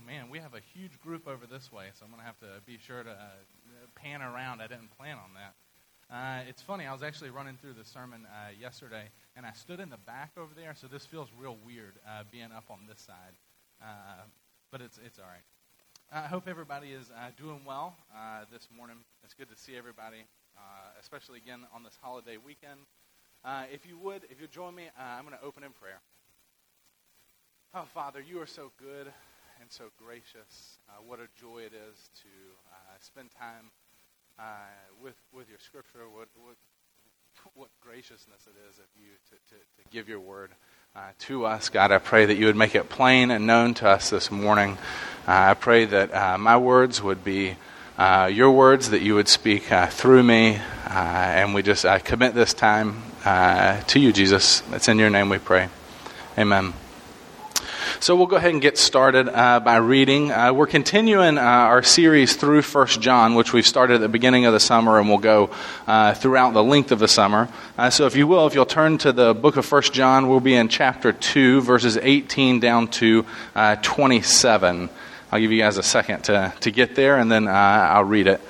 Oh man, we have a huge group over this way, so I'm going to have to be sure to uh, pan around. I didn't plan on that. Uh, it's funny, I was actually running through the sermon uh, yesterday, and I stood in the back over there, so this feels real weird uh, being up on this side. Uh, but it's, it's all right. I hope everybody is uh, doing well this morning. It's good to see everybody, especially again on this holiday weekend. if you would, if you join me, I'm going to open in prayer. Oh, Father, you are so good and so gracious. Uh, what a joy it is to uh, spend time uh, with, with your scripture. What, what, what graciousness it is of you to, to, to give your word uh, to us. God, I pray that you would make it plain and known to us this morning. Uh, I pray that uh, my words would be. your words that you would speak through me, and we just commit this time to you, Jesus. It's in your name we pray. Amen. So we'll go ahead and get started uh, by reading. Uh, we're continuing uh, our series through First John, which we've started at the beginning of the summer, and we'll go uh, throughout the length of the summer. Uh, so if you will, if you'll turn to the book of First John, we'll be in chapter 2, verses 18 down to uh, 27. I'll give you guys a second to, to get there, and then I'll read it.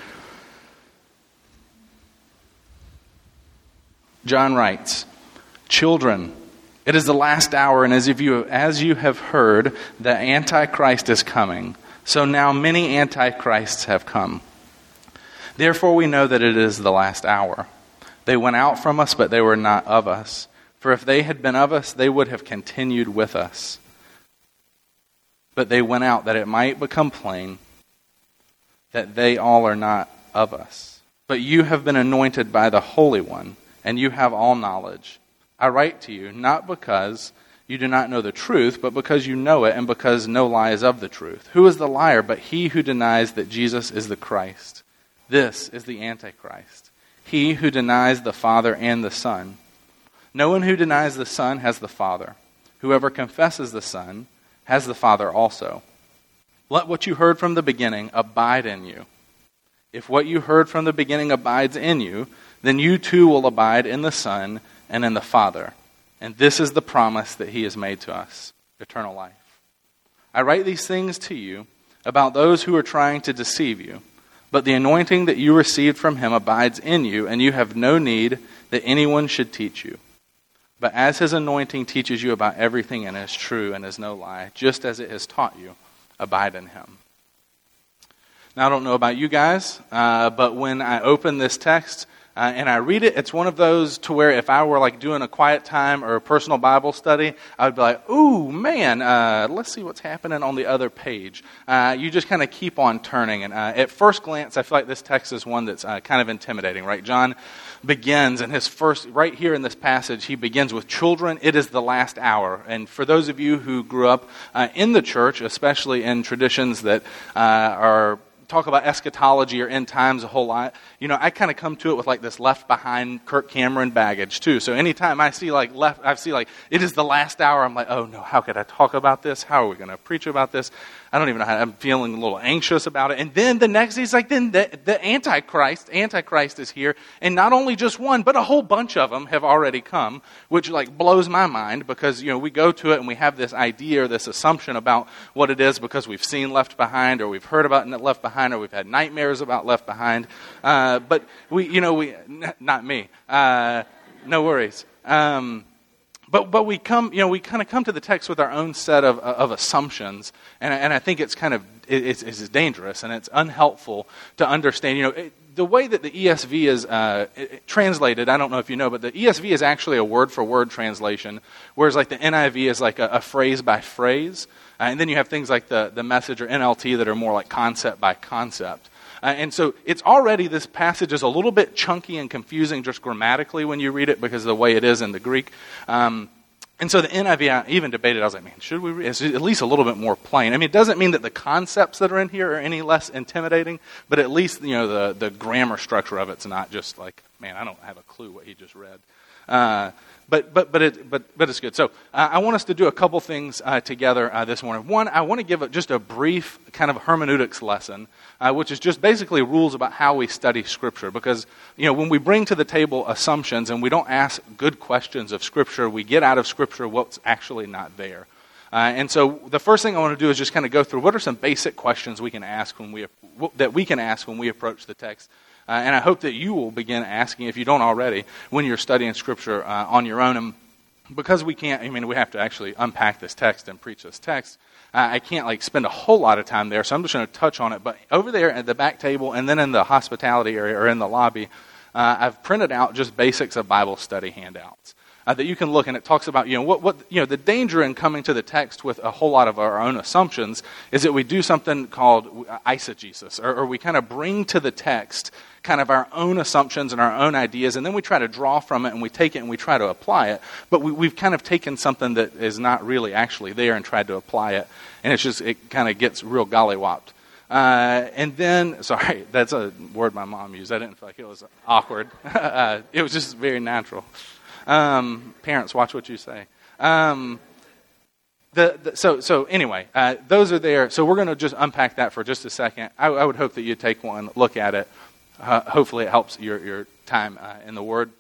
John writes, Children, it is the last hour, and as, if you, as you have heard, the Antichrist is coming. So now many Antichrists have come. Therefore, we know that it is the last hour. They went out from us, but they were not of us. For if they had been of us, they would have continued with us. But they went out that it might become plain that they all are not of us. But you have been anointed by the Holy One, and you have all knowledge. I write to you not because you do not know the truth, but because you know it and because no lie is of the truth. Who is the liar but he who denies that Jesus is the Christ? This is the Antichrist, he who denies the Father and the Son. No one who denies the Son has the Father. Whoever confesses the Son has the Father also. Let what you heard from the beginning abide in you. If what you heard from the beginning abides in you, then you too will abide in the Son and in the Father. And this is the promise that he has made to us eternal life. I write these things to you about those who are trying to deceive you, but the anointing that you received from him abides in you, and you have no need that anyone should teach you. But as his anointing teaches you about everything and is true and is no lie, just as it has taught you, abide in him. Now, I don't know about you guys, uh, but when I open this text, uh, and I read it. It's one of those to where if I were like doing a quiet time or a personal Bible study, I would be like, "Ooh, man, uh, let's see what's happening on the other page." Uh, you just kind of keep on turning, and uh, at first glance, I feel like this text is one that's uh, kind of intimidating, right? John begins, and his first, right here in this passage, he begins with children. It is the last hour, and for those of you who grew up uh, in the church, especially in traditions that are talk about eschatology or end times a whole lot, you know, I kind of come to it with like this left behind Kirk Cameron baggage too. So anytime I see like left, I see like it is the last hour, I'm like, oh no, how could I talk about this? How are we going to preach about this? I don't even know how, I'm feeling a little anxious about it. And then the next it's like, then the, the Antichrist, Antichrist is here. And not only just one, but a whole bunch of them have already come, which like blows my mind because, you know, we go to it and we have this idea or this assumption about what it is because we've seen Left Behind or we've heard about Left Behind or we've had nightmares about Left Behind. Uh, but we, you know, we, n- not me. Uh, no worries. Um, but, but we come, you know, we kind of come to the text with our own set of, of assumptions, and, and I think it's kind of, it's, it's dangerous and it's unhelpful to understand, you know, it, the way that the ESV is uh, translated, I don't know if you know, but the ESV is actually a word for word translation, whereas like the NIV is like a, a phrase by phrase. Uh, and then you have things like the, the message or NLT that are more like concept by concept. Uh, and so it's already, this passage is a little bit chunky and confusing just grammatically when you read it because of the way it is in the Greek. Um, and so the NIV, I even debated, I was like, man, should we read? It's at least a little bit more plain. I mean, it doesn't mean that the concepts that are in here are any less intimidating, but at least, you know, the, the grammar structure of it's not just like, man, I don't have a clue what he just read. Uh, but but but it but but it's good. So uh, I want us to do a couple things uh, together uh, this morning. One, I want to give a, just a brief kind of hermeneutics lesson, uh, which is just basically rules about how we study Scripture. Because you know when we bring to the table assumptions and we don't ask good questions of Scripture, we get out of Scripture what's actually not there. Uh, and so the first thing I want to do is just kind of go through what are some basic questions we can ask when we that we can ask when we approach the text. Uh, and I hope that you will begin asking, if you don't already, when you're studying Scripture uh, on your own. And because we can't, I mean, we have to actually unpack this text and preach this text. Uh, I can't like spend a whole lot of time there, so I'm just going to touch on it. But over there at the back table, and then in the hospitality area or in the lobby, uh, I've printed out just basics of Bible study handouts uh, that you can look and it talks about you know what, what you know the danger in coming to the text with a whole lot of our own assumptions is that we do something called eisegesis or, or we kind of bring to the text kind of our own assumptions and our own ideas and then we try to draw from it and we take it and we try to apply it but we, we've kind of taken something that is not really actually there and tried to apply it and it's just it kind of gets real gollywopped uh, and then, sorry, that's a word my mom used. I didn't feel like it was awkward. uh, it was just very natural. Um, parents, watch what you say. Um, the, the, so, so anyway, uh, those are there. So we're going to just unpack that for just a second. I, I, would hope that you take one look at it. Uh, hopefully, it helps your, your time uh, in the Word.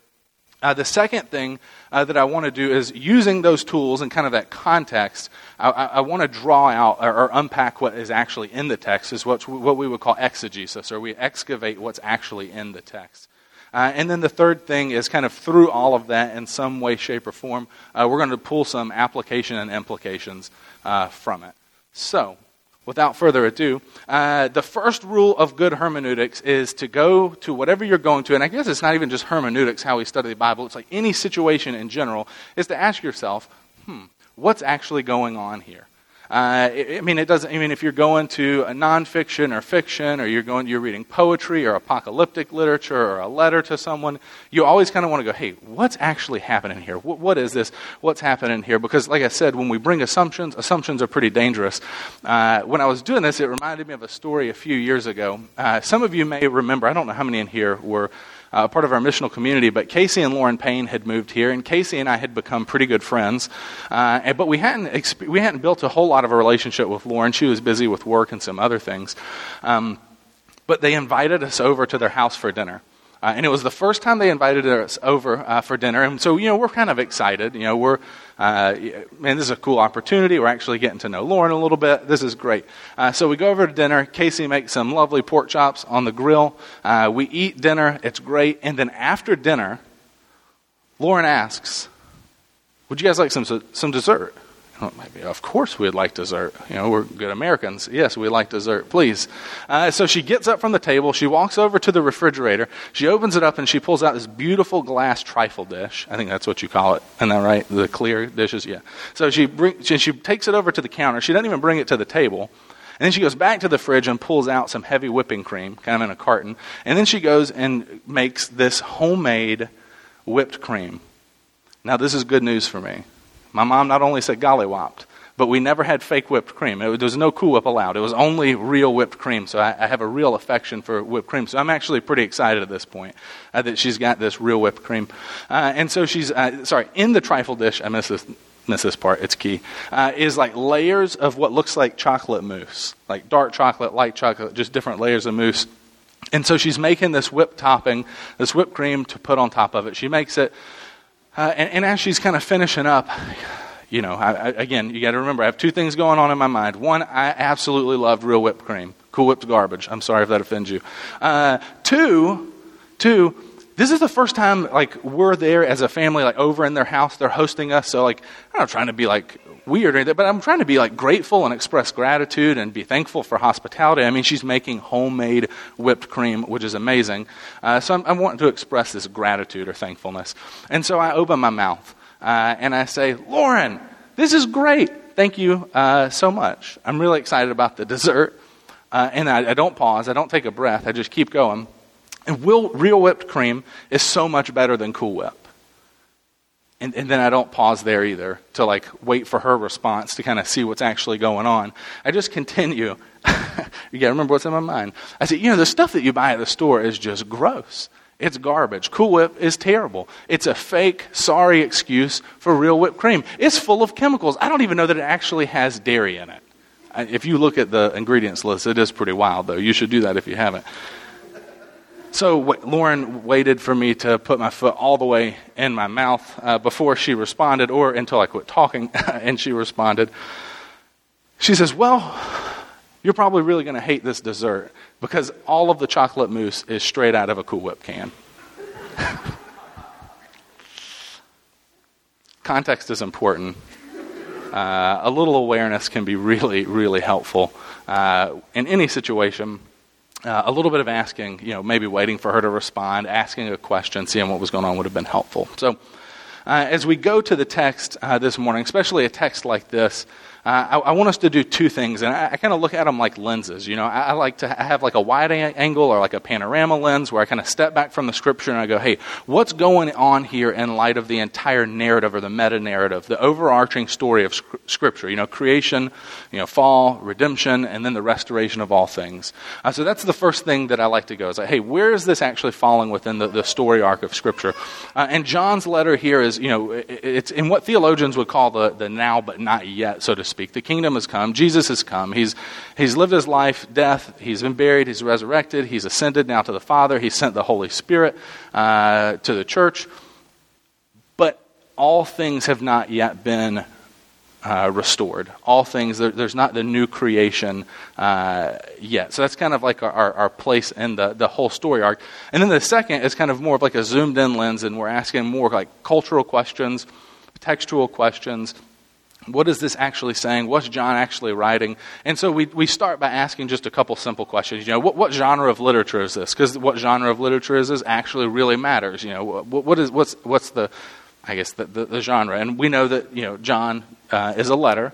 Uh, the second thing uh, that I want to do is using those tools and kind of that context, I, I, I want to draw out or, or, unpack what is actually in the text, is what, what we would call exegesis, or we excavate what's actually in the text. Uh, and then the third thing is kind of through all of that in some way, shape, or form, uh, we're going to pull some application and implications uh, from it. So, without further ado, uh, the first rule of good hermeneutics is to go to whatever you're going to, and I guess it's not even just hermeneutics, how we study the Bible, it's like any situation in general, is to ask yourself, hmm, what's actually going on here? Uh, I mean, it doesn't. I mean, if you're going to a nonfiction or fiction, or you're going, you're reading poetry or apocalyptic literature or a letter to someone, you always kind of want to go, "Hey, what's actually happening here? what, what is this? What's happening here?" Because, like I said, when we bring assumptions, assumptions are pretty dangerous. Uh, when I was doing this, it reminded me of a story a few years ago. Uh, some of you may remember. I don't know how many in here were uh, part of our missional community. But Casey and Lauren Payne had moved here, and Casey and I had become pretty good friends. Uh, and, but we hadn't, exp- we hadn't built a whole lot of a relationship with Lauren. She was busy with work and some other things. Um, but they invited us over to their house for dinner. Uh, and it was the first time they invited us over uh, for dinner. And so, you know, we're kind of excited. You know, we're, uh, man, this is a cool opportunity. We're actually getting to know Lauren a little bit. This is great. Uh, so we go over to dinner. Casey makes some lovely pork chops on the grill. Uh, we eat dinner. It's great. And then after dinner, Lauren asks, Would you guys like some, some dessert? Well, maybe, of course we'd like dessert. You know, we're good Americans. Yes, we like dessert, please. Uh, so she gets up from the table. She walks over to the refrigerator. She opens it up and she pulls out this beautiful glass trifle dish. I think that's what you call it. Isn't that right? The clear dishes? Yeah. So she, bring, she, she takes it over to the counter. She doesn't even bring it to the table. And then she goes back to the fridge and pulls out some heavy whipping cream, kind of in a carton. And then she goes and makes this homemade whipped cream. Now, this is good news for me my mom not only said gollywopped, but we never had fake whipped cream. It, there was no Cool Whip allowed. It was only real whipped cream. So I, I, have a real affection for whipped cream. So I'm actually pretty excited at this point uh, that she's got this real whipped cream. Uh, and so she's, uh, sorry, in the trifle dish, I miss this, miss this part, it's key, uh, is like layers of what looks like chocolate mousse, like dark chocolate, light chocolate, just different layers of mousse. And so she's making this whipped topping, this whipped cream to put on top of it. She makes it uh, and, and, as she's kind of finishing up, you know, I, I, again, you got to remember, I have two things going on in my mind. One, I absolutely loved real whipped cream. Cool Whip's garbage. I'm sorry if that offends you. Uh, two, two, this is the first time like we're there as a family, like over in their house. They're hosting us, so like I'm not trying to be like weird or anything, but I'm trying to be like grateful and express gratitude and be thankful for hospitality. I mean, she's making homemade whipped cream, which is amazing. Uh, so I'm, I'm, wanting to express this gratitude or thankfulness. And so I open my mouth uh, and I say, Lauren, this is great. Thank you uh, so much. I'm really excited about the dessert. Uh, and I, I don't pause, I don't take a breath, I just keep going. And real whipped cream is so much better than Cool Whip. And, and, then I don't pause there either to like wait for her response to kind of see what's actually going on. I just continue. you got to remember what's in my mind. I say, you know, the stuff that you buy at the store is just gross. It's garbage. Cool Whip is terrible. It's a fake, sorry excuse for real whipped cream. It's full of chemicals. I don't even know that it actually has dairy in it. If you look at the ingredients list, it is pretty wild, though. You should do that if you haven't. So Lauren waited for me to put my foot all the way in my mouth uh, before she responded, or until I quit talking and she responded. She says, Well, you're probably really going to hate this dessert because all of the chocolate mousse is straight out of a Cool Whip can. Context is important. Uh, a little awareness can be really, really helpful uh, in any situation. Uh, a little bit of asking, you know, maybe waiting for her to respond, asking a question, seeing what was going on would have been helpful. So, uh, as we go to the text uh, this morning, especially a text like this, uh, I, I, want us to do two things, and I, I kind of look at them like lenses. You know, I, I like to have like a wide a- angle or like a panorama lens where I kind of step back from the scripture and I go, hey, what's going on here in light of the entire narrative or the meta narrative, the overarching story of scripture? You know, creation, you know, fall, redemption, and then the restoration of all things. Uh, so that's the first thing that I like to go is like, hey, where is this actually falling within the, the story arc of scripture? Uh, and John's letter here is, you know, it, it's in what theologians would call the, the now but not yet, so to speak. The kingdom has come. Jesus has come. He's, he's lived his life, death. He's been buried. He's resurrected. He's ascended now to the Father. He sent the Holy Spirit uh, to the church. But all things have not yet been uh, restored. All things, there, there's not the new creation uh, yet. So that's kind of like our, our, our, place in the, the whole story arc. And then the second is kind of more of like a zoomed in lens, and we're asking more like cultural questions, textual questions, what is this actually saying? What's John actually writing? And so we, we start by asking just a couple simple questions. You know, what, what genre of literature is this? Because what genre of literature is this actually really matters. You know, what, what is, what's, what's the, I guess, the, the, the, genre? And we know that, you know, John uh, is a letter.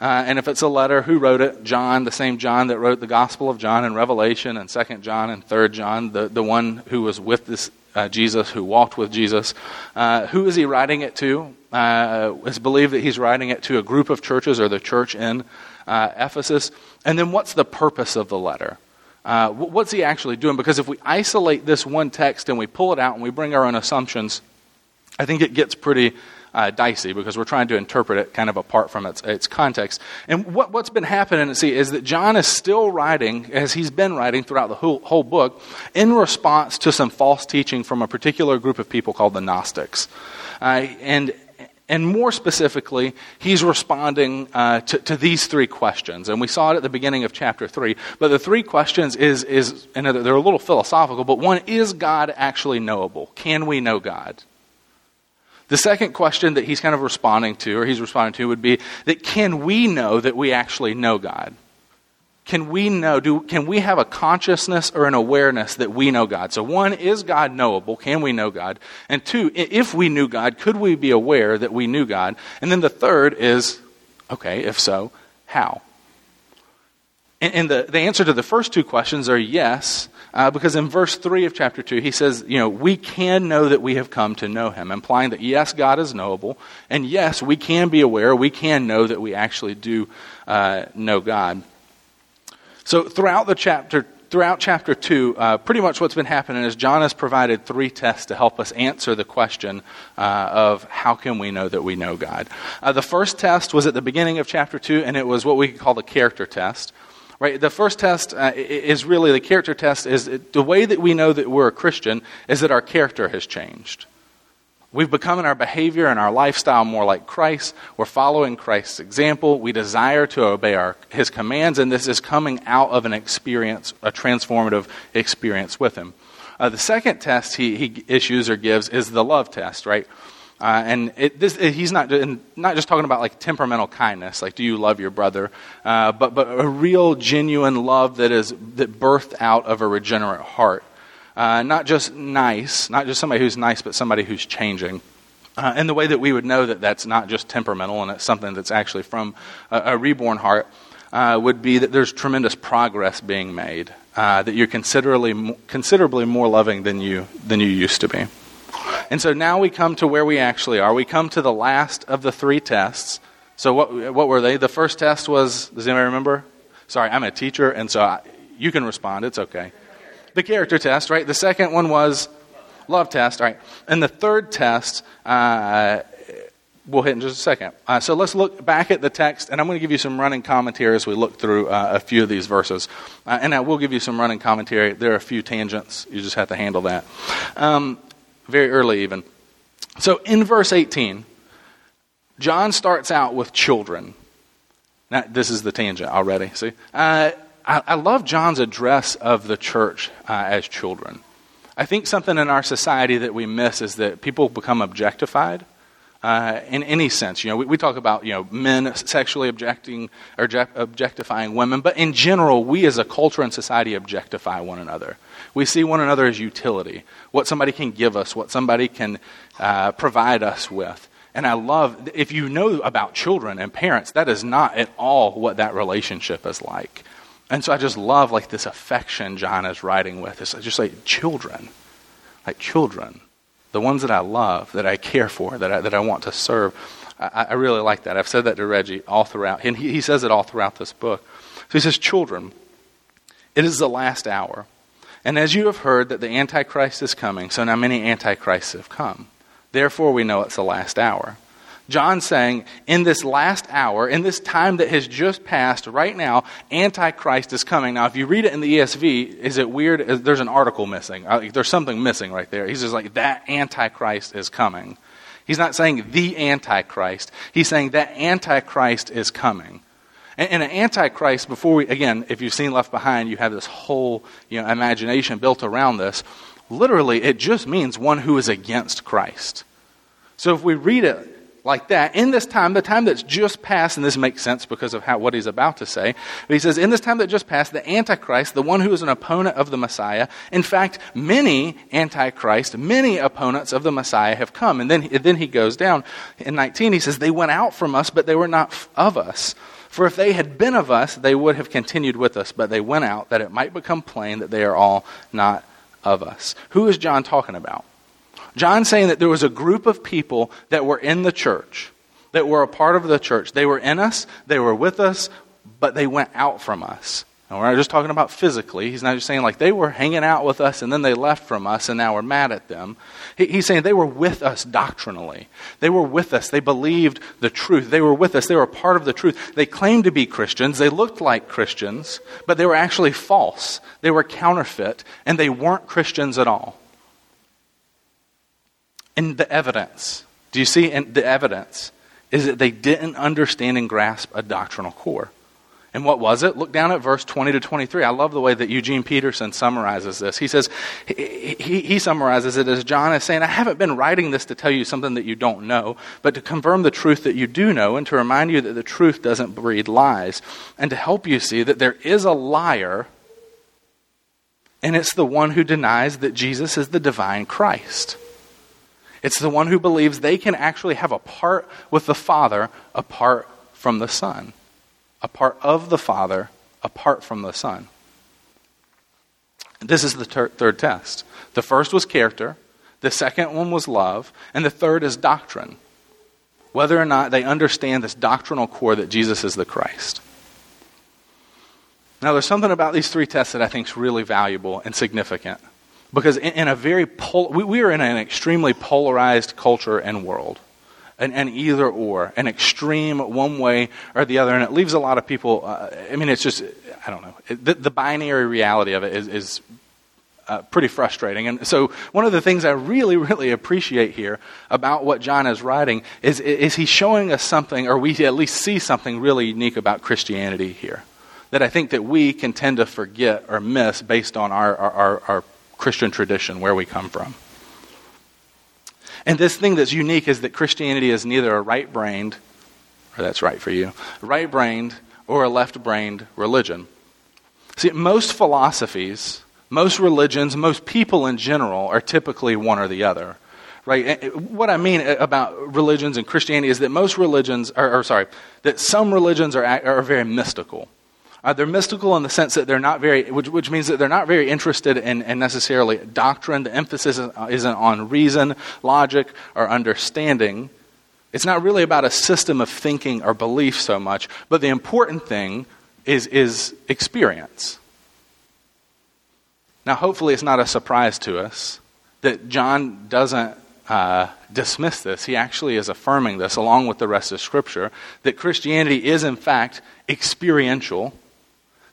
Uh, and if it's a letter, who wrote it? John, the same John that wrote the Gospel of John and Revelation and Second John and Third John, the, the one who was with this uh, Jesus, who walked with Jesus. Uh, who is he writing it to? Uh, it's believed that he's writing it to a group of churches or the church in uh, Ephesus. And then what's the purpose of the letter? Uh, what's he actually doing? Because if we isolate this one text and we pull it out and we bring our own assumptions, I think it gets pretty uh, dicey because we're trying to interpret it kind of apart from its, its context. And what, what's been happening, see, is that John is still writing, as he's been writing throughout the whole, whole book, in response to some false teaching from a particular group of people called the Gnostics. Uh, and and more specifically, he's responding uh, to, to, these three questions. And we saw it at the beginning of chapter 3. But the three questions is, is and they're a little philosophical, but one, is God actually knowable? Can we know God? The second question that he's kind of responding to, or he's responding to, would be that can we know that we actually know God? Can we know, do, can we have a consciousness or an awareness that we know God? So, one, is God knowable? Can we know God? And two, if we knew God, could we be aware that we knew God? And then the third is, okay, if so, how? And, and the, the answer to the first two questions are yes, uh, because in verse 3 of chapter 2, he says, you know, we can know that we have come to know him, implying that yes, God is knowable, and yes, we can be aware, we can know that we actually do uh, know God. So throughout the chapter, throughout chapter 2, uh, pretty much what's been happening is John has provided three tests to help us answer the question uh, of how can we know that we know God. Uh, the first test was at the beginning of chapter 2, and it was what we could call the character test. Right? The first test uh, is really the character test. Is the way that we know that we're a Christian is that our character has changed. We've become in our behavior and our lifestyle more like Christ. We're following Christ's example. We desire to obey our, his commands, and this is coming out of an experience, a transformative experience with him. Uh, the second test he, he issues or gives is the love test, right? Uh, and it, this, it, he's not, not just talking about like temperamental kindness, like do you love your brother, uh, but, but a real genuine love that is that birthed out of a regenerate heart. Uh, not just nice, not just somebody who's nice, but somebody who's changing. Uh, and the way that we would know that that's not just temperamental and it's something that's actually from a, a reborn heart uh, would be that there's tremendous progress being made, uh, that you're considerably, considerably more loving than you, than you used to be. And so now we come to where we actually are. We come to the last of the three tests. So what, what were they? The first test was, does anybody remember? Sorry, I'm a teacher, and so I, you can respond. It's okay. The character test, right? The second one was love test, right? And the third test, uh, we'll hit in just a second. Uh, so let's look back at the text, and I'm going to give you some running commentary as we look through uh, a few of these verses. Uh, and I will give you some running commentary. There are a few tangents. You just have to handle that. Um, very early, even. So in verse 18, John starts out with children. Now, this is the tangent already. See? I, I, love John's address of the church uh, as children. I think something in our society that we miss is that people become objectified. Uh, in any sense. You know, we, we, talk about you know men sexually objecting or objectifying women, but in general, we as a culture and society objectify one another. We see one another as utility, what somebody can give us, what somebody can uh, provide us with. And I love if you know about children and parents, that is not at all what that relationship is like. And so I just love like this affection John is writing with. It's just like children, like children the ones that I love, that I care for, that I, that I want to serve. I, I really like that. I've said that to Reggie all throughout, and he, he says it all throughout this book. So he says, Children, it is the last hour. And as you have heard that the Antichrist is coming, so now many Antichrists have come. Therefore, we know it's the last hour. John saying, in this last hour, in this time that has just passed, right now, Antichrist is coming. Now, if you read it in the ESV, is it weird? There's an article missing. Uh, there's something missing right there. He's just like, that Antichrist is coming. He's not saying the Antichrist. He's saying that Antichrist is coming. And an Antichrist, before we, again, if you've seen Left Behind, you have this whole you know, imagination built around this. Literally, it just means one who is against Christ. So if we read it like that in this time, the time that's just passed, and this makes sense because of how, what he's about to say. But he says, in this time that just passed, the Antichrist, the one who is an opponent of the Messiah, in fact, many Antichrist, many opponents of the Messiah have come. And then, then he goes down in 19, he says, they went out from us, but they were not of us. For if they had been of us, they would have continued with us, but they went out that it might become plain that they are all not of us. Who is John talking about? John's saying that there was a group of people that were in the church, that were a part of the church. They were in us, they were with us, but they went out from us. And we're not just talking about physically. He's not just saying like they were hanging out with us and then they left from us and now we're mad at them. he's saying they were with us doctrinally. They were with us. They believed the truth. They were with us. They were part of the truth. They claimed to be Christians. They looked like Christians, but they were actually false. They were counterfeit and they weren't Christians at all in the evidence. Do you see in the evidence? Is that they didn't understand and grasp a doctrinal core. And what was it? Look down at verse 20 to 23. I love the way that Eugene Peterson summarizes this. He says, he, he, he, summarizes it as John is saying, I haven't been writing this to tell you something that you don't know, but to confirm the truth that you do know and to remind you that the truth doesn't breed lies and to help you see that there is a liar and it's the one who denies that Jesus is the divine Christ. It's the one who believes they can actually have a part with the Father apart from the Son, a part of the Father apart from the Son. This is the ter- third test. The first was character, the second one was love, and the third is doctrine. Whether or not they understand this doctrinal core that Jesus is the Christ. Now, there's something about these three tests that I think is really valuable and significant. Because in, in a very, pol- we, we, are in an extremely polarized culture and world. An, an, either or, an extreme one way or the other. And it leaves a lot of people, uh, I mean, it's just, I don't know. It, the, the, binary reality of it is, is uh, pretty frustrating. And so, one of the things I really, really appreciate here about what John is writing is, is he's showing us something, or we at least see something really unique about Christianity here. That I think that we can tend to forget or miss based on our, our, our, our Christian tradition, where we come from. And this thing that's unique is that Christianity is neither a right brained, or that's right for you, right brained or a left brained religion. See, most philosophies, most religions, most people in general are typically one or the other. Right? What I mean about religions and Christianity is that most religions, or, or sorry, that some religions are, are very mystical. Uh, they're mystical in the sense that they're not very, which, which means that they're not very interested in, in necessarily doctrine. The emphasis isn't on reason, logic, or understanding. It's not really about a system of thinking or belief so much, but the important thing is, is experience. Now, hopefully, it's not a surprise to us that John doesn't uh, dismiss this. He actually is affirming this, along with the rest of Scripture, that Christianity is, in fact, experiential,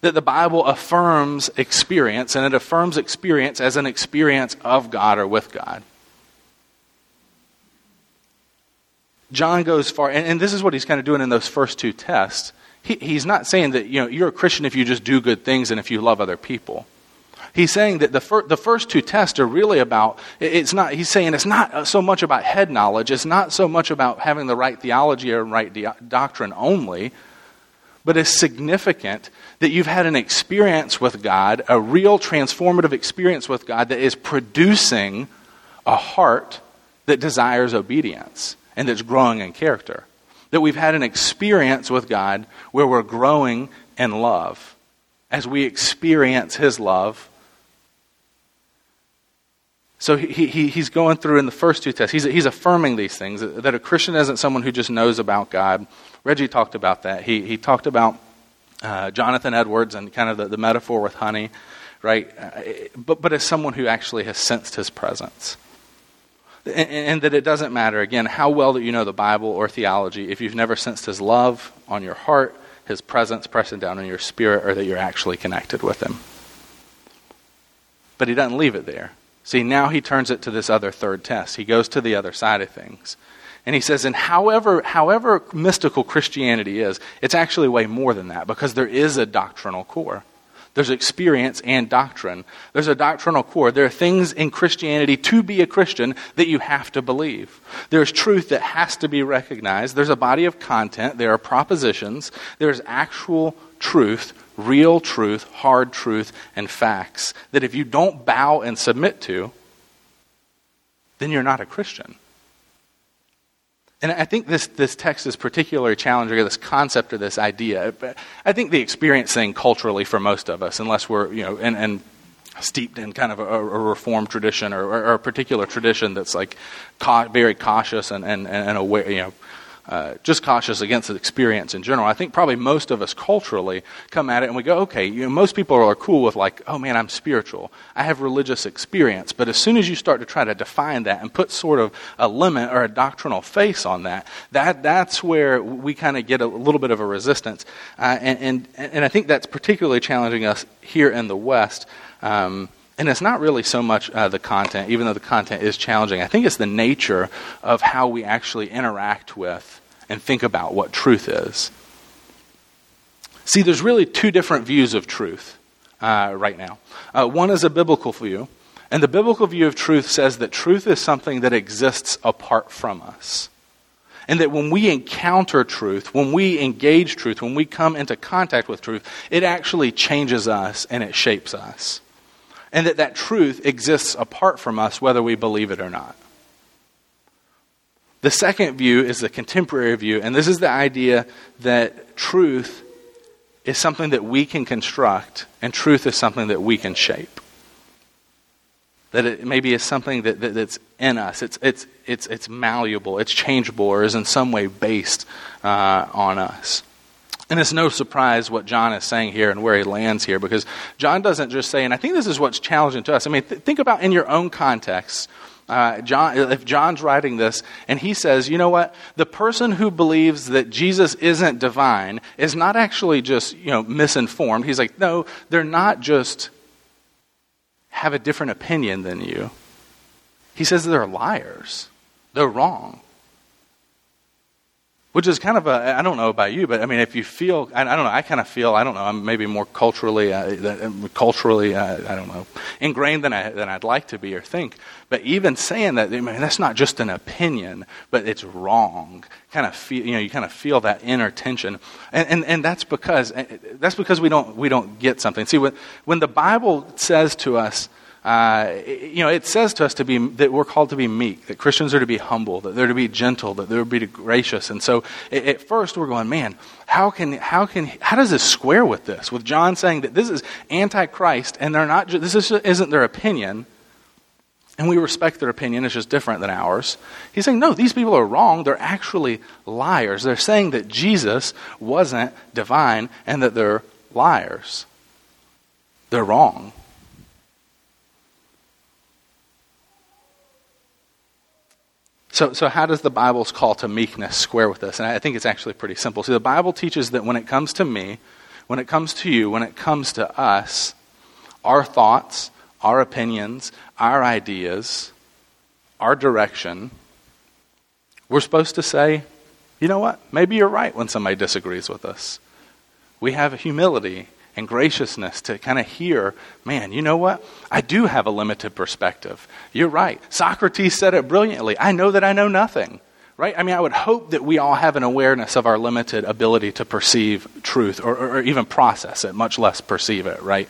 that the Bible affirms experience, and it affirms experience as an experience of God or with God. John goes far, and, and this is what he's kind of doing in those first two tests. He, he's not saying that you know, you're a Christian if you just do good things and if you love other people. He's saying that the, fir- the first two tests are really about, it's not, he's saying it's not uh, so much about head knowledge, it's not so much about having the right theology or right doctrine only, but it's significant that you've had an experience with God, a real transformative experience with God that is producing a heart that desires obedience and that's growing in character. That we've had an experience with God where we're growing in love. As we experience His love, so he, he, he's going through in the first two tests, he's, he's affirming these things that a Christian isn't someone who just knows about God. Reggie talked about that. He, he talked about uh, Jonathan Edwards and kind of the, the metaphor with honey, right? But, but as someone who actually has sensed his presence. And, and that it doesn't matter, again, how well that you know the Bible or theology, if you've never sensed his love on your heart, his presence pressing down on your spirit, or that you're actually connected with him. But he doesn't leave it there. See, now he turns it to this other third test. He goes to the other side of things. And he says, and however, however mystical Christianity is, it's actually way more than that because there is a doctrinal core. There's experience and doctrine. There's a doctrinal core. There are things in Christianity to be a Christian that you have to believe. There's truth that has to be recognized. There's a body of content. There are propositions. There's actual truth real truth, hard truth, and facts that if you don't bow and submit to, then you're not a Christian. And I think this, this text is particularly challenging, this concept or this idea. But I think the experience thing culturally for most of us, unless we're, you know, and, and steeped in kind of a, a reformed tradition or, or, a particular tradition that's like ca- very cautious and, and, and aware, you know, uh, just cautious against the experience in general. I think probably most of us culturally come at it and we go, okay, you know, most people are cool with like, oh man, I'm spiritual. I have religious experience. But as soon as you start to try to define that and put sort of a limit or a doctrinal face on that, that that's where we kind of get a little bit of a resistance. Uh, and, and, and I think that's particularly challenging us here in the West. Um, and it's not really so much uh, the content, even though the content is challenging. I think it's the nature of how we actually interact with and think about what truth is. See, there's really two different views of truth uh, right now. Uh, one is a biblical view, and the biblical view of truth says that truth is something that exists apart from us. And that when we encounter truth, when we engage truth, when we come into contact with truth, it actually changes us and it shapes us and that that truth exists apart from us, whether we believe it or not. The second view is the contemporary view, and this is the idea that truth is something that we can construct, and truth is something that we can shape. That it maybe is something that, that, that's in us. It's, it's, it's, it's malleable, it's changeable, or is in some way based uh, on us. And it's no surprise what John is saying here and where he lands here because John doesn't just say, and I think this is what's challenging to us. I mean, th- think about in your own context. Uh, John, if John's writing this and he says, you know what, the person who believes that Jesus isn't divine is not actually just you know misinformed. He's like, no, they're not just have a different opinion than you. He says they're liars. They're wrong which is kind of a I don't know about you, but I mean, if you feel I, I don't know, I kind of feel I don't know, I'm maybe more culturally uh, culturally uh, I don't know ingrained than I than I'd like to be or think. But even saying that, I mean, that's not just an opinion, but it's wrong. Kind of feel you know you kind of feel that inner tension, and and, and that's because that's because we don't we don't get something. See when when the Bible says to us uh, you know, it says to us to be that we're called to be meek, that Christians are to be humble, that they're to be gentle, that they're to be gracious. And so, at first, we're going, man, how can how can how does this square with this? With John saying that this is antichrist, and they're not. This is, isn't their opinion. And we respect their opinion, it's just different than ours. He's saying, no, these people are wrong. They're actually liars. They're saying that Jesus wasn't divine and that they're liars. They're wrong. So, so how does the Bible's call to meekness square with this? And I think it's actually pretty simple. See, the Bible teaches that when it comes to me, when it comes to you, when it comes to us, our thoughts, our opinions, our ideas, our direction, we're supposed to say, you know what? Maybe you're right when somebody disagrees with us. We have humility and graciousness to kind of hear, man, you know what? I do have a limited perspective. You're right. Socrates said it brilliantly. I know that I know nothing. Right? I mean, I would hope that we all have an awareness of our limited ability to perceive truth or, or, or even process it, much less perceive it, right?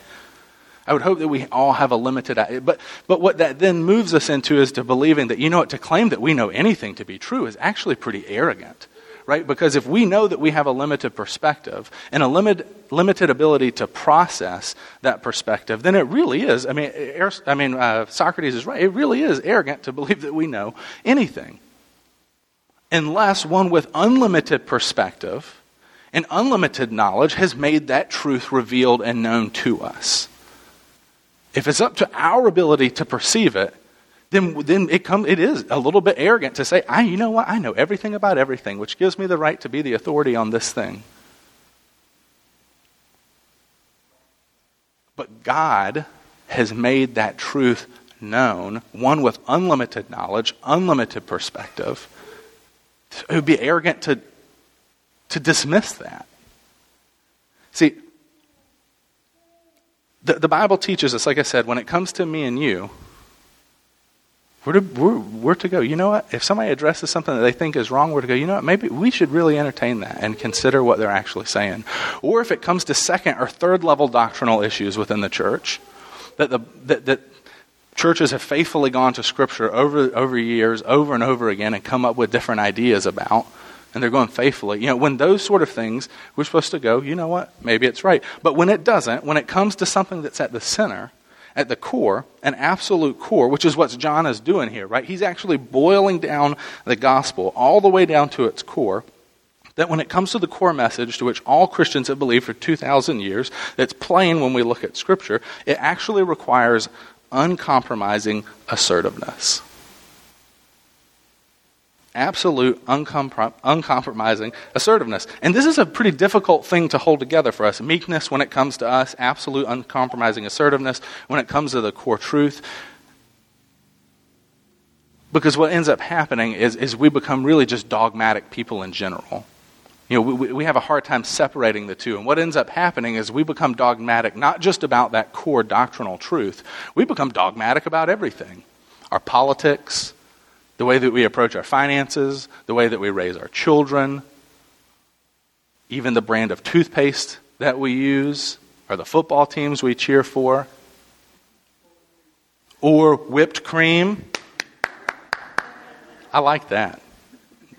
I would hope that we all have a limited, but, but what that then moves us into is to believing that, you know what, to claim that we know anything to be true is actually pretty arrogant right? Because if we know that we have a limited perspective and a limit, limited ability to process that perspective, then it really is. I mean, I mean uh, Socrates is right. It really is arrogant to believe that we know anything. Unless one with unlimited perspective and unlimited knowledge has made that truth revealed and known to us. If it's up to our ability to perceive it, then, then it, come, it is a little bit arrogant to say, I, you know what, I know everything about everything, which gives me the right to be the authority on this thing. But God has made that truth known, one with unlimited knowledge, unlimited perspective. It would be arrogant to, to dismiss that. See, the, the Bible teaches us, like I said, when it comes to me and you, we're to, we're, we're to go, you know what? If somebody addresses something that they think is wrong, we're to go, you know what? Maybe we should really entertain that and consider what they're actually saying. Or if it comes to second or third level doctrinal issues within the church, that, the, that, that churches have faithfully gone to Scripture over, over years, over and over again, and come up with different ideas about, and they're going faithfully. You know, when those sort of things, we're supposed to go, you know what? Maybe it's right. But when it doesn't, when it comes to something that's at the center, at the core, an absolute core, which is what John is doing here, right? He's actually boiling down the gospel all the way down to its core. That when it comes to the core message to which all Christians have believed for 2,000 years, that's plain when we look at Scripture, it actually requires uncompromising assertiveness absolute, uncomprom- uncompromising assertiveness. And this is a pretty difficult thing to hold together for us. Meekness when it comes to us, absolute, uncompromising assertiveness when it comes to the core truth. Because what ends up happening is, is we become really just dogmatic people in general. You know, we, we have a hard time separating the two. And what ends up happening is we become dogmatic not just about that core doctrinal truth, we become dogmatic about everything our politics, the way that we approach our finances, the way that we raise our children, even the brand of toothpaste that we use, or the football teams we cheer for, or whipped cream. I like that.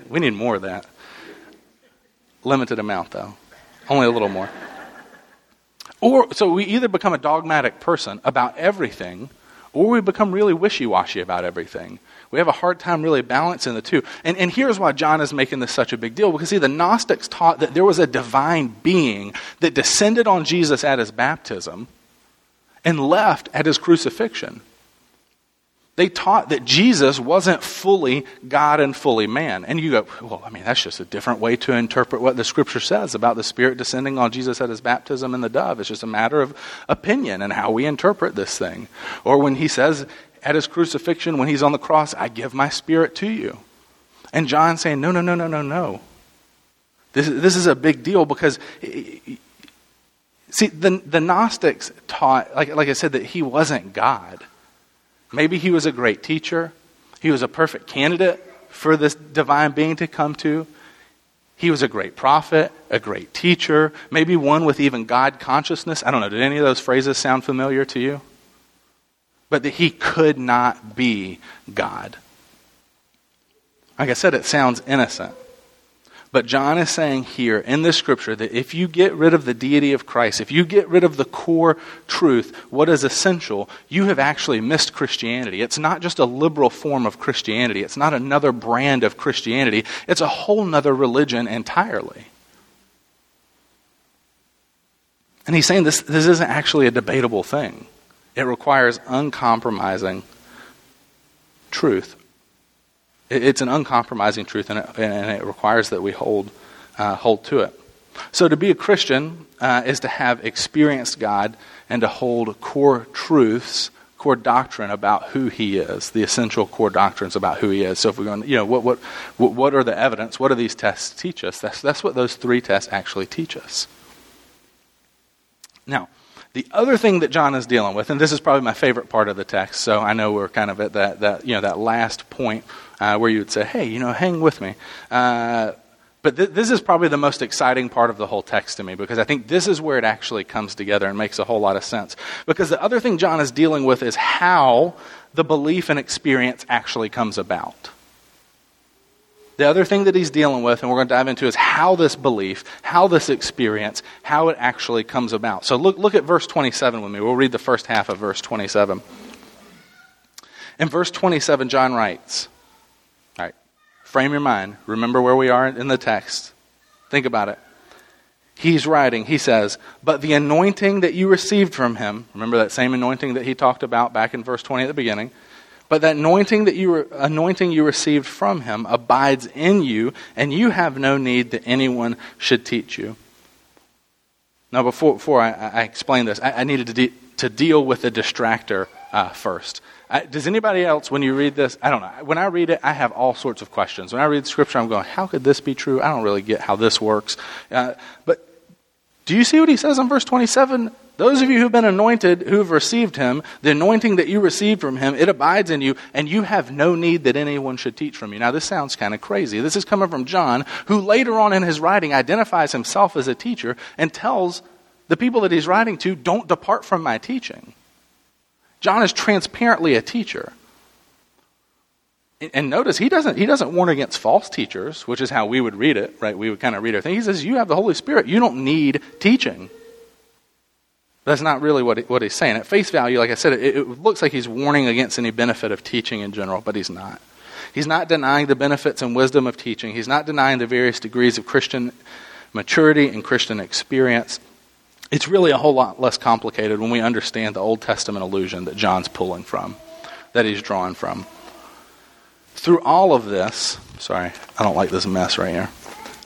We need more of that. Limited amount, though. Only a little more. Or, so we either become a dogmatic person about everything, or we become really wishy washy about everything. We have a hard time really balancing the two. And, and here's why John is making this such a big deal. Because, see, the Gnostics taught that there was a divine being that descended on Jesus at his baptism and left at his crucifixion. They taught that Jesus wasn't fully God and fully man. And you go, well, I mean, that's just a different way to interpret what the scripture says about the Spirit descending on Jesus at his baptism and the dove. It's just a matter of opinion and how we interpret this thing. Or when he says at his crucifixion, when he's on the cross, I give my spirit to you. And John saying, no, no, no, no, no, no. This, this is a big deal because, see, the, the Gnostics taught, like, like I said, that he wasn't God. Maybe he was a great teacher, he was a perfect candidate for this divine being to come to. He was a great prophet, a great teacher, maybe one with even God consciousness. I don't know, did any of those phrases sound familiar to you? But that he could not be God. Like I said, it sounds innocent. But John is saying here in this scripture that if you get rid of the deity of Christ, if you get rid of the core truth, what is essential, you have actually missed Christianity. It's not just a liberal form of Christianity, it's not another brand of Christianity, it's a whole nother religion entirely. And he's saying this, this isn't actually a debatable thing. It requires uncompromising truth. It's an uncompromising truth, and it, and it requires that we hold, uh, hold to it. So, to be a Christian uh, is to have experienced God and to hold core truths, core doctrine about who He is, the essential core doctrines about who He is. So, if we're going, you know, what, what, what are the evidence? What do these tests teach us? That's, that's what those three tests actually teach us. Now, the other thing that John is dealing with, and this is probably my favorite part of the text, so I know we're kind of at that, that you know that last point uh, where you would say, "Hey, you know, hang with me." Uh, but th- this is probably the most exciting part of the whole text to me because I think this is where it actually comes together and makes a whole lot of sense. Because the other thing John is dealing with is how the belief and experience actually comes about. The other thing that he's dealing with, and we're going to dive into, is how this belief, how this experience, how it actually comes about. So look, look at verse 27 with me. We'll read the first half of verse 27. In verse 27, John writes, All right, frame your mind. Remember where we are in the text. Think about it. He's writing, he says, But the anointing that you received from him, remember that same anointing that he talked about back in verse 20 at the beginning, but that anointing that you re- anointing you received from him abides in you, and you have no need that anyone should teach you. Now, before, before I, I explain this, I, I needed to, de- to deal with the distractor uh, first. I, does anybody else, when you read this, I don't know. When I read it, I have all sorts of questions. When I read Scripture, I'm going, how could this be true? I don't really get how this works. Uh, but do you see what he says in verse 27? Those of you who've been anointed, who've received him, the anointing that you received from him, it abides in you, and you have no need that anyone should teach from you. Now, this sounds kind of crazy. This is coming from John, who later on in his writing identifies himself as a teacher and tells the people that he's writing to, don't depart from my teaching. John is transparently a teacher. And notice he doesn't he doesn't warn against false teachers, which is how we would read it, right? We would kind of read our thing. He says, "You have the Holy Spirit. You don't need teaching." That's not really what, he, what he's saying. At face value, like I said, it, it looks like he's warning against any benefit of teaching in general, but he's not. He's not denying the benefits and wisdom of teaching. He's not denying the various degrees of Christian maturity and Christian experience. It's really a whole lot less complicated when we understand the Old Testament allusion that John's pulling from, that he's drawing from. Through all of this, sorry, I don't like this mess right here.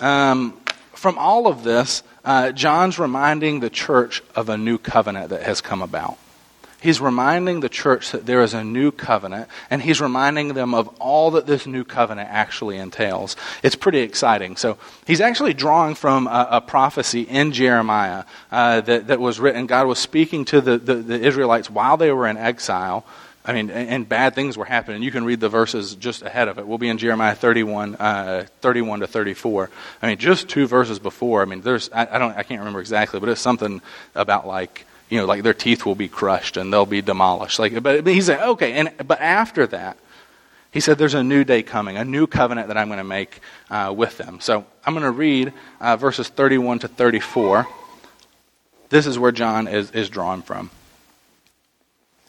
Um, from all of this, uh, John's reminding the church of a new covenant that has come about. He's reminding the church that there is a new covenant, and he's reminding them of all that this new covenant actually entails. It's pretty exciting. So he's actually drawing from a, a prophecy in Jeremiah uh, that, that was written. God was speaking to the, the, the Israelites while they were in exile. I mean, and bad things were happening. You can read the verses just ahead of it. We'll be in Jeremiah 31, uh, 31 to 34. I mean, just two verses before. I mean, there's, I, I, don't, I can't remember exactly, but it's something about like, you know, like their teeth will be crushed and they'll be demolished. Like, but, he said, okay, and, but after that, he said, there's a new day coming, a new covenant that I'm going to make uh, with them. So I'm going to read uh, verses 31 to 34. This is where John is, is drawn from.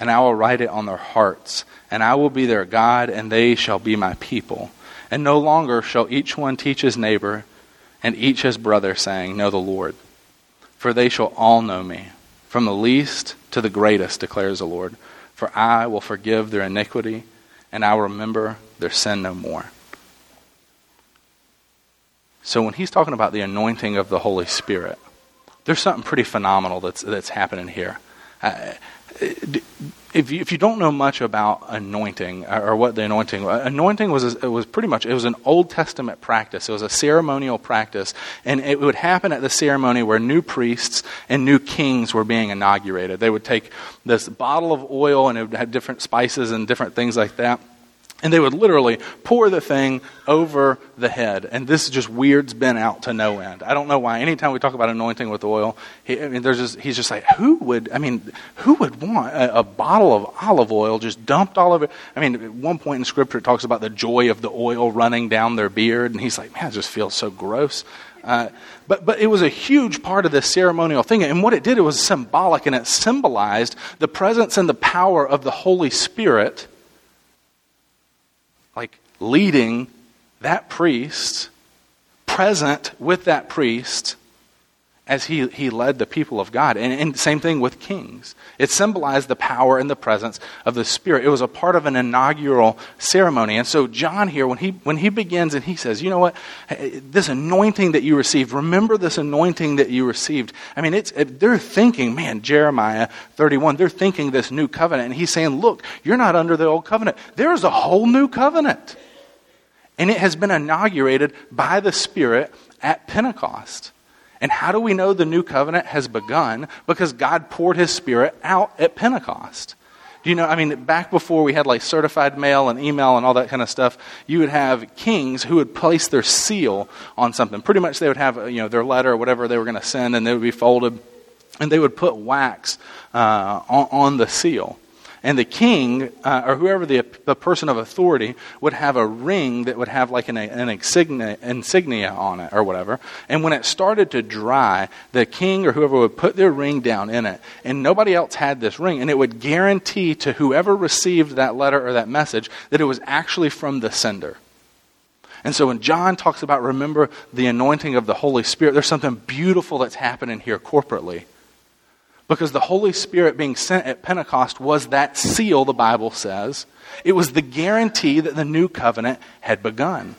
and I will write it on their hearts, and I will be their God, and they shall be my people. And no longer shall each one teach his neighbor and each his brother, saying, Know the Lord. For they shall all know me, from the least to the greatest, declares the Lord. For I will forgive their iniquity, and I will remember their sin no more. So when he's talking about the anointing of the Holy Spirit, there's something pretty phenomenal that's, that's happening here. Uh, if you, if you don't know much about anointing or what the anointing anointing was was pretty much it was an Old Testament practice. It was a ceremonial practice, and it would happen at the ceremony where new priests and new kings were being inaugurated. They would take this bottle of oil and it would have different spices and different things like that And they would literally pour the thing over the head. And this just weirds Ben out to no end. I don't know why. Anytime we talk about anointing with oil, he, I mean, there's just, he's just like, who would, I mean, who would want a, a, bottle of olive oil just dumped all over? I mean, at one point in Scripture, it talks about the joy of the oil running down their beard. And he's like, man, it just feels so gross. Uh, but, but it was a huge part of this ceremonial thing. And what it did, it was symbolic and it symbolized the presence and the power of the Holy Spirit like leading that priest, present with that priest as he, he led the people of God. And, and same thing with kings. It symbolized the power and the presence of the Spirit. It was a part of an inaugural ceremony. And so John here, when he, when he begins and he says, you know what, this anointing that you received, remember this anointing that you received. I mean, it's, they're thinking, man, Jeremiah 31, they're thinking this new covenant. And he's saying, look, you're not under the old covenant. There's a whole new covenant. And it has been inaugurated by the Spirit at Pentecost. And how do we know the new covenant has begun? Because God poured his spirit out at Pentecost. Do you know, I mean, back before we had like certified mail and email and all that kind of stuff, you would have kings who would place their seal on something. Pretty much they would have, you know, their letter or whatever they were going to send and they would be folded and they would put wax uh, on, on the seal. And the king, uh, or whoever the, the person of authority, would have a ring that would have like an, an insignia, insignia on it or whatever. And when it started to dry, the king or whoever would put their ring down in it. And nobody else had this ring. And it would guarantee to whoever received that letter or that message that it was actually from the sender. And so when John talks about remember the anointing of the Holy Spirit, there's something beautiful that's happening here corporately. Because the Holy Spirit being sent at Pentecost was that seal, the Bible says. It was the guarantee that the new covenant had begun,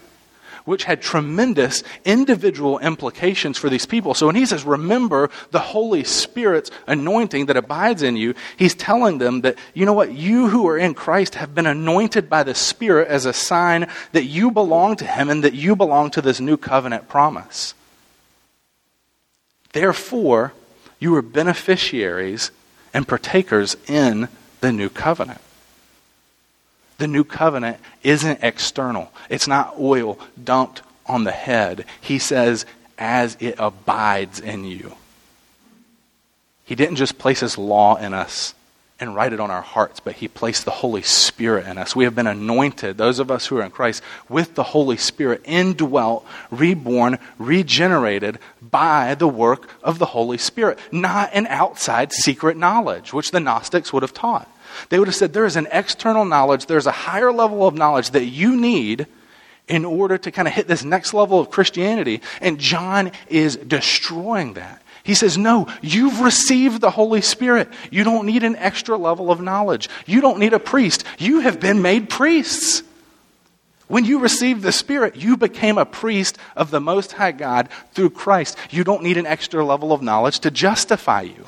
which had tremendous individual implications for these people. So when he says, Remember the Holy Spirit's anointing that abides in you, he's telling them that, you know what, you who are in Christ have been anointed by the Spirit as a sign that you belong to him and that you belong to this new covenant promise. Therefore, you are beneficiaries and partakers in the new covenant. The new covenant isn't external, it's not oil dumped on the head. He says, as it abides in you. He didn't just place his law in us and write it on our hearts, but He placed the Holy Spirit in us. We have been anointed, those of us who are in Christ, with the Holy Spirit, indwelt, reborn, regenerated by the work of the Holy Spirit, not an outside secret knowledge, which the Gnostics would have taught. They would have said there is an external knowledge, there's a higher level of knowledge that you need in order to kind of hit this next level of Christianity. And John is destroying that. He says, No, you've received the Holy Spirit. You don't need an extra level of knowledge. You don't need a priest. You have been made priests. When you received the Spirit, you became a priest of the Most High God through Christ. You don't need an extra level of knowledge to justify you.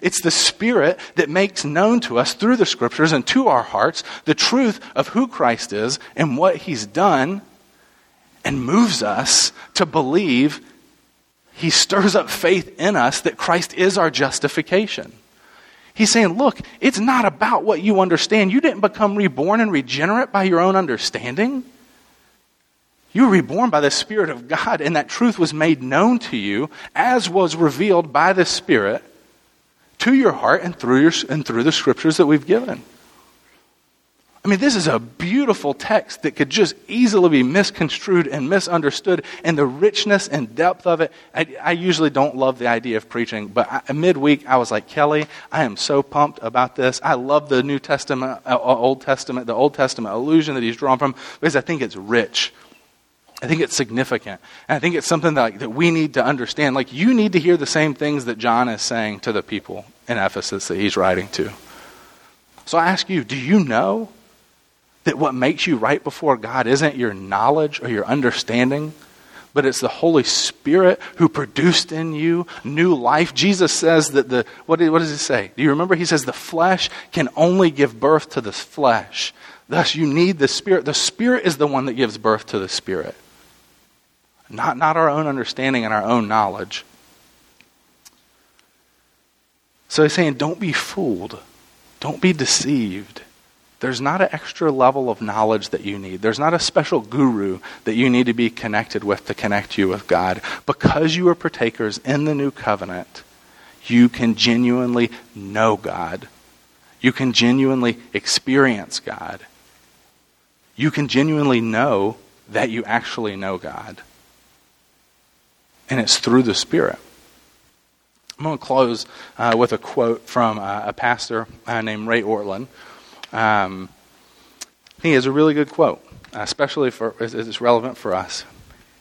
It's the Spirit that makes known to us through the Scriptures and to our hearts the truth of who Christ is and what He's done and moves us to believe he stirs up faith in us that Christ is our justification. He's saying, look, it's not about what you understand. You didn't become reborn and regenerate by your own understanding. You were reborn by the Spirit of God, and that truth was made known to you as was revealed by the Spirit to your heart and through, your, and through the scriptures that we've given. I mean, this is a beautiful text that could just easily be misconstrued and misunderstood, and the richness and depth of it. I, I usually don't love the idea of preaching, but I, midweek I was like, Kelly, I am so pumped about this. I love the New Testament, uh, uh, Old Testament, the Old Testament allusion that he's drawn from, because I think it's rich. I think it's significant. And I think it's something that, that we need to understand. Like, you need to hear the same things that John is saying to the people in Ephesus that he's writing to. So I ask you, do you know that what makes you right before God isn't your knowledge or your understanding, but it's the Holy Spirit who produced in you new life. Jesus says that the, what, what does he say? Do you remember? He says the flesh can only give birth to the flesh. Thus, you need the Spirit. The Spirit is the one that gives birth to the Spirit, not, not our own understanding and our own knowledge. So he's saying, don't be fooled, don't be deceived. There's not an extra level of knowledge that you need. There's not a special guru that you need to be connected with to connect you with God. Because you are partakers in the new covenant, you can genuinely know God. You can genuinely experience God. You can genuinely know that you actually know God. And it's through the Spirit. I'm going to close uh, with a quote from uh, a pastor uh, named Ray Ortlund. Um, he has a really good quote, especially for it's relevant for us.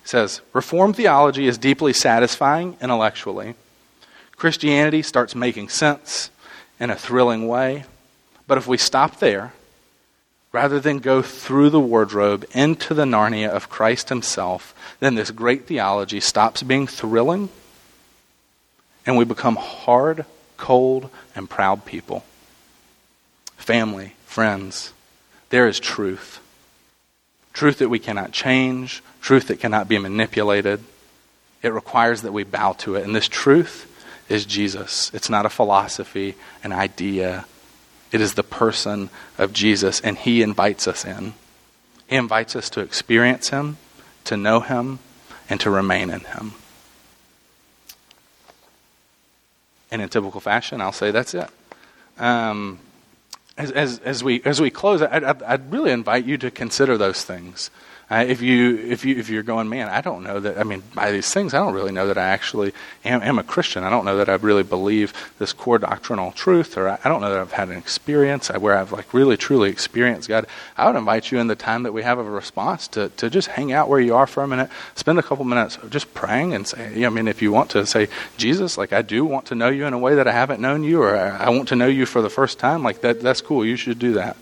He says, "Reformed theology is deeply satisfying intellectually. Christianity starts making sense in a thrilling way, but if we stop there, rather than go through the wardrobe into the Narnia of Christ Himself, then this great theology stops being thrilling." and we become hard, cold, and proud people. Family, friends, there is truth. Truth that we cannot change, truth that cannot be manipulated. It requires that we bow to it. And this truth is Jesus. It's not a philosophy, an idea. It is the person of Jesus, and He invites us in. He invites us to experience Him, to know Him, and to remain in Him. And in typical fashion, I'll say that's it. Um, as, as, as, we, as we close, I'd, I'd, really invite you to consider those things. Uh, if you if you if you're going, man, I don't know that. I mean, by these things, I don't really know that I actually am, am a Christian. I don't know that I really believe this core doctrinal truth, or I, I don't know that I've had an experience where I've like really truly experienced God. I would invite you in the time that we have of a response to to just hang out where you are for a minute, spend a couple minutes just praying and say, yeah, I mean, if you want to say, Jesus, like I do want to know you in a way that I haven't known you, or I, I want to know you for the first time, like that. That's cool. You should do that.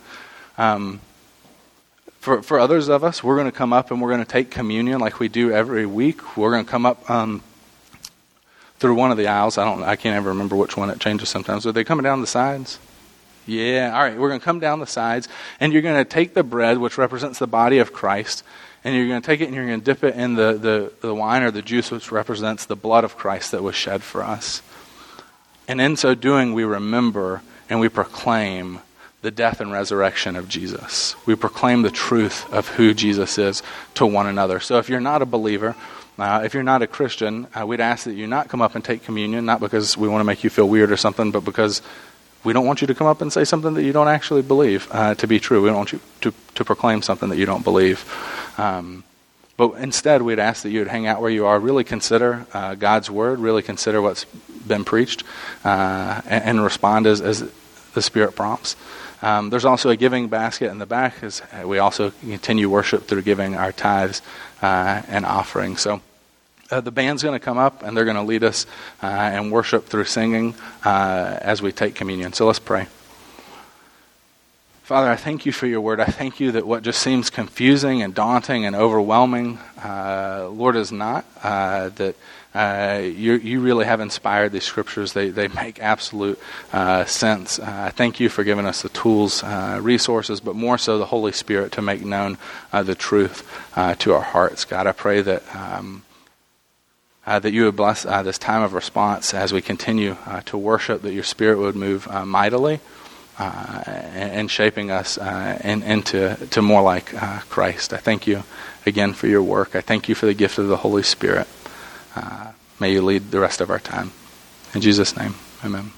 Um, for, for others of us, we're going to come up and we're going to take communion like we do every week. We're going to come up um, through one of the aisles. I don't. I can't ever remember which one. It changes sometimes. Are they coming down the sides? Yeah. All right. We're going to come down the sides, and you're going to take the bread, which represents the body of Christ, and you're going to take it and you're going to dip it in the, the, the wine or the juice, which represents the blood of Christ that was shed for us. And in so doing, we remember and we proclaim the death and resurrection of Jesus. We proclaim the truth of who Jesus is to one another. So if you're not a believer, uh, if you're not a Christian, uh, we'd ask that you not come up and take communion, not because we want to make you feel weird or something, but because we don't want you to come up and say something that you don't actually believe uh, to be true. We don't want you to, to proclaim something that you don't believe. Um, but instead, we'd ask that you would hang out where you are, really consider uh, God's word, really consider what's been preached, uh, and, and, respond as, as the Spirit prompts. Um, there's also a giving basket in the back as we also continue worship through giving our tithes uh, and offerings. So uh, the band's going to come up and they're going to lead us uh, and worship through singing uh, as we take communion. So let's pray. Father, I thank you for your word. I thank you that what just seems confusing and daunting and overwhelming, uh, Lord, is not. Uh, that uh, you, you, really have inspired these scriptures. They, they make absolute uh, sense. Uh, thank you for giving us the tools, uh, resources, but more so the Holy Spirit to make known uh, the truth uh, to our hearts. God, I pray that. Um, that you would bless this time of response as we continue to worship, that your Spirit would move mightily and, shaping us in, into to more like Christ. I thank you again for your work. I thank you for the gift of the Holy Spirit. Uh, may you lead the rest of our time. In Jesus' name, amen.